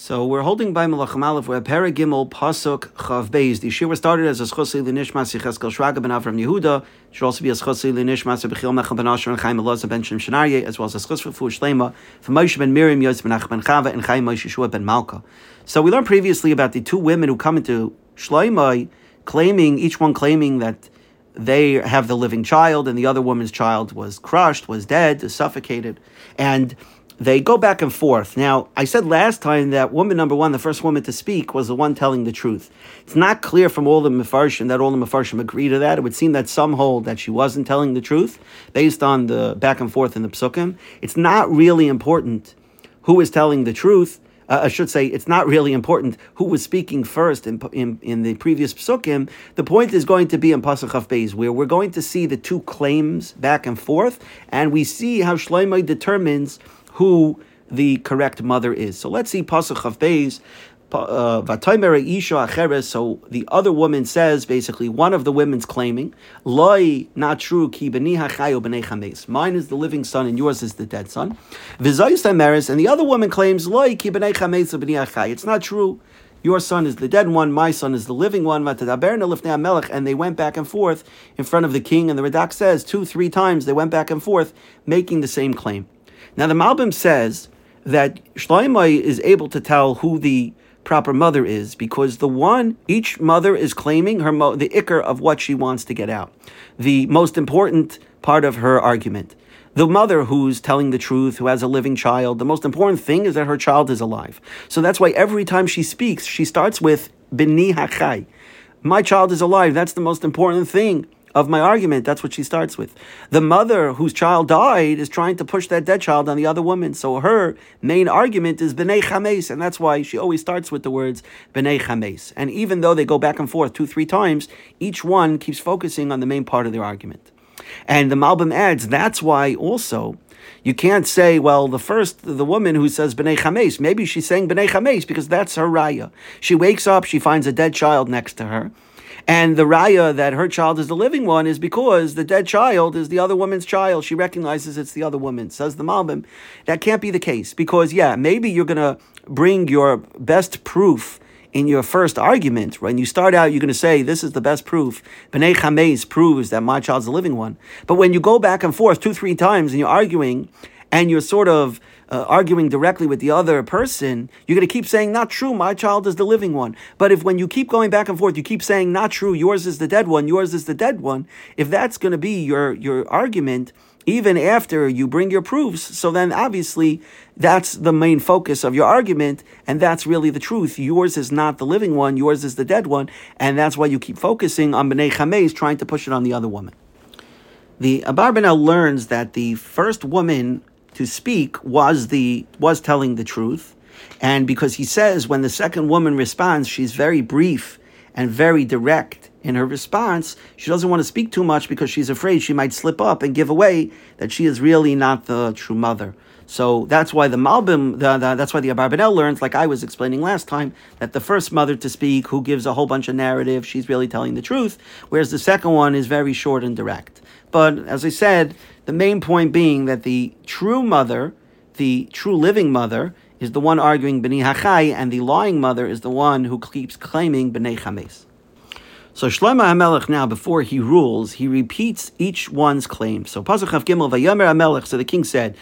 So we're holding by Melachim Aleph, we're Pera Gimel Pasuk Chav Beis. The Shiur was started as a Schosei L'Nishmas Yecheskel Shraga ben Avram Yehuda. It should also be a Schosei L'Nishmas Bechil Mechel ben Asher and Chaim Elazar ben Shem Shenarye, as well as a Schos for Shlema for Moshe ben Miriam, Yosef ben Ach ben Chava, and Chaim Moshe Shua ben Malka. So we learned previously about the two women who come into Shloimeh, claiming, each one claiming that they have the living child, and the other woman's child was crushed, was dead, suffocated. And they go back and forth. Now, I said last time that woman number one, the first woman to speak, was the one telling the truth. It's not clear from all the Mefarshim that all the Mefarshim agree to that. It would seem that some hold that she wasn't telling the truth based on the back and forth in the Psukim. It's not really important who is telling the truth. Uh, I should say it's not really important who was speaking first in, in, in the previous psukim. The point is going to be in Pasuk Chaf where we're going to see the two claims back and forth, and we see how Shlomo determines who the correct mother is. So let's see Pasuk of Beis. Uh, so the other woman says basically one of the women's claiming loy not true ki mine is the living son and yours is the dead son and the other woman claims loy ki it's not true your son is the dead one, my son is the living one. And they went back and forth in front of the king. And the Radak says two, three times they went back and forth, making the same claim. Now the Malbim says that Shloimeh is able to tell who the proper mother is because the one each mother is claiming her mo- the ikr of what she wants to get out, the most important part of her argument. The mother who's telling the truth, who has a living child, the most important thing is that her child is alive. So that's why every time she speaks, she starts with bini hachai. My child is alive. That's the most important thing of my argument. That's what she starts with. The mother whose child died is trying to push that dead child on the other woman. So her main argument is b'nei chames, and that's why she always starts with the words b'nei chames. And even though they go back and forth two, three times, each one keeps focusing on the main part of their argument. And the Malbim adds that's why also you can't say, well, the first, the woman who says B'nai Chames, maybe she's saying B'nai Chames because that's her raya. She wakes up, she finds a dead child next to her. And the raya that her child is the living one is because the dead child is the other woman's child. She recognizes it's the other woman. Says the Malbim. That can't be the case because, yeah, maybe you're going to bring your best proof in your first argument, when you start out, you're going to say, This is the best proof. B'nai Chameis proves that my child's the living one. But when you go back and forth two, three times and you're arguing, and you're sort of uh, arguing directly with the other person, you're going to keep saying, not true, my child is the living one. But if when you keep going back and forth, you keep saying, not true, yours is the dead one, yours is the dead one, if that's going to be your, your argument, even after you bring your proofs, so then obviously that's the main focus of your argument, and that's really the truth. Yours is not the living one, yours is the dead one, and that's why you keep focusing on B'nai Chameis, trying to push it on the other woman. The Abarbanel learns that the first woman to speak was the was telling the truth, and because he says when the second woman responds, she's very brief and very direct in her response. She doesn't want to speak too much because she's afraid she might slip up and give away that she is really not the true mother. So that's why the Malbim, the, the, that's why the Abarbanel learns, like I was explaining last time, that the first mother to speak, who gives a whole bunch of narrative, she's really telling the truth, whereas the second one is very short and direct. But as I said, the main point being that the true mother, the true living mother, is the one arguing B'nai Hachai, and the lying mother is the one who keeps claiming B'nai Chames. So Shlomo HaMelech now, before he rules, he repeats each one's claim. So Pasuk Chav Gimel Vayomer HaMelech. So the king said.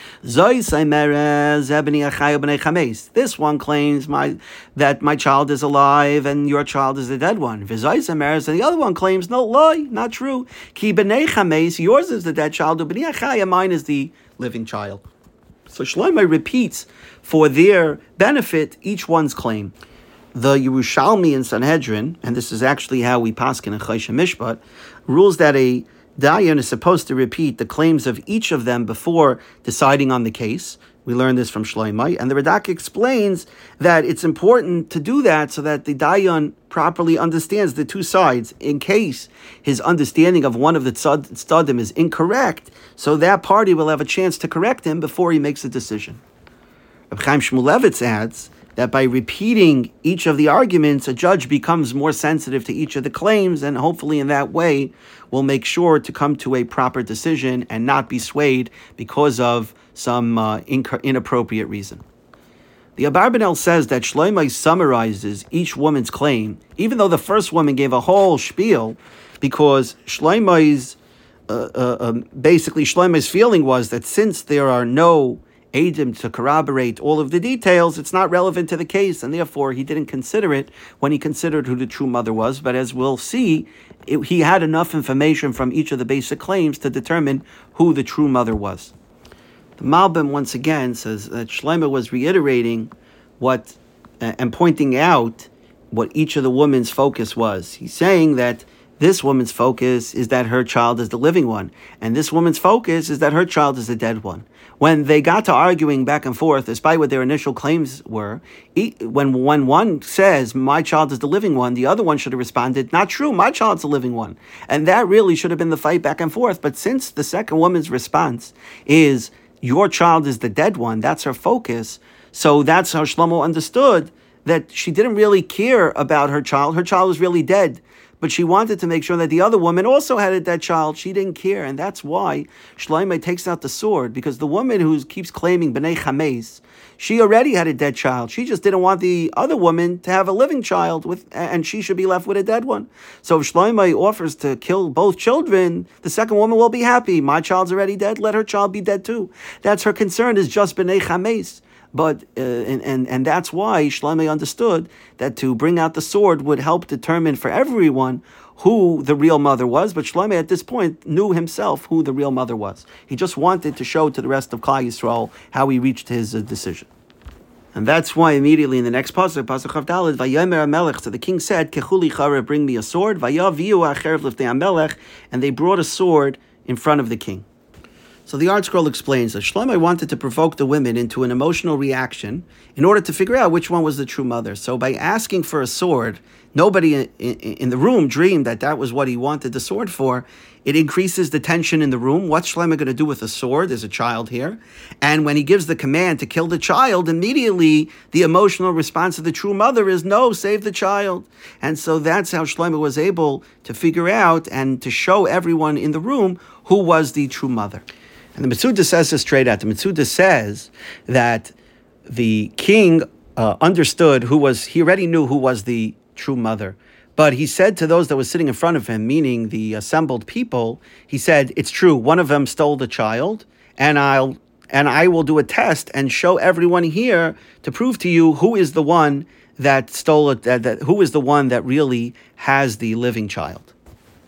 This one claims my that my child is alive and your child is the dead one. And the other one claims no lie, not true. Ki b'nei Chames. Yours is the dead child. B'nei Achai, mine is the living child. So Shlomo repeats for their benefit each one's claim. The Yerushalmi in Sanhedrin, and this is actually how we paskin in Choshen Mishpat, rules that a Dayan is supposed to repeat the claims of each of them before deciding on the case. We learn this from Shloimei, and the Radak explains that it's important to do that so that the Dayan properly understands the two sides. In case his understanding of one of the tzadim is incorrect, so that party will have a chance to correct him before he makes a decision. Reb Chaim Shmulevitz adds that by repeating each of the arguments, a judge becomes more sensitive to each of the claims, and hopefully, in that way, will make sure to come to a proper decision and not be swayed because of some uh, inc- inappropriate reason. The Abarbanel says that Shloimeh summarizes each woman's claim, even though the first woman gave a whole spiel, because Shloimeh's uh, uh, um, basically Shloimeh's feeling was that since there are no Adim to corroborate all of the details, it's not relevant to the case, and therefore he didn't consider it when he considered who the true mother was. But as we'll see, it, he had enough information from each of the basic claims to determine who the true mother was. The Malbim once again says that Shlomo was reiterating what uh, and pointing out what each of the women's focus was. He's saying that this woman's focus is that her child is the living one, and this woman's focus is that her child is the dead one. When they got to arguing back and forth, despite what their initial claims were, when, when one says, My child is the living one, the other one should have responded, Not true, my child's the living one. And that really should have been the fight back and forth. But since the second woman's response is, Your child is the dead one, that's her focus, so that's how Shlomo understood that she didn't really care about her child. Her child was really dead but she wanted to make sure that the other woman also had a dead child. She didn't care, and that's why Shloimeh takes out the sword because the woman who keeps claiming bnei chames, she already had a dead child. She just didn't want the other woman to have a living child with, and she should be left with a dead one. So if offers to kill both children, the second woman will be happy. My child's already dead. Let her child be dead too. That's her concern. Is just bnei chames. But uh, and, and and that's why Shlomo understood that to bring out the sword would help determine for everyone who the real mother was. But Shlomo at this point knew himself who the real mother was. He just wanted to show to the rest of Klal Yisrael how he reached his uh, decision. And that's why immediately in the next pasuk, pasuk of Dalid, Vayomer Amelech, so the king said, Kechuli Chara, bring me a sword, Vayaviu Acherev Liftei Amelech, and they brought a sword in front of the king. So the ArtScroll explains that Shlomo wanted to provoke the women into an emotional reaction in order to figure out which one was the true mother. So by asking for a sword, nobody in, the room dreamed that that was what he wanted the sword for. It increases the tension in the room. What's Shlomo going to do with a sword? There's a child here. And when he gives the command to kill the child, immediately the emotional response of the true mother is, no, save the child. And so that's how Shlomo was able to figure out and to show everyone in the room who was the true mother. And the Metzuda says this straight out. The Metzuda says that the king uh, understood who was, he already knew who was the true mother. But he said to those that were sitting in front of him, meaning the assembled people, he said, It's true, one of them stole the child, and I'll and I will do a test and show everyone here to prove to you who is the one that stole it, that, that who is the one that really has the living child.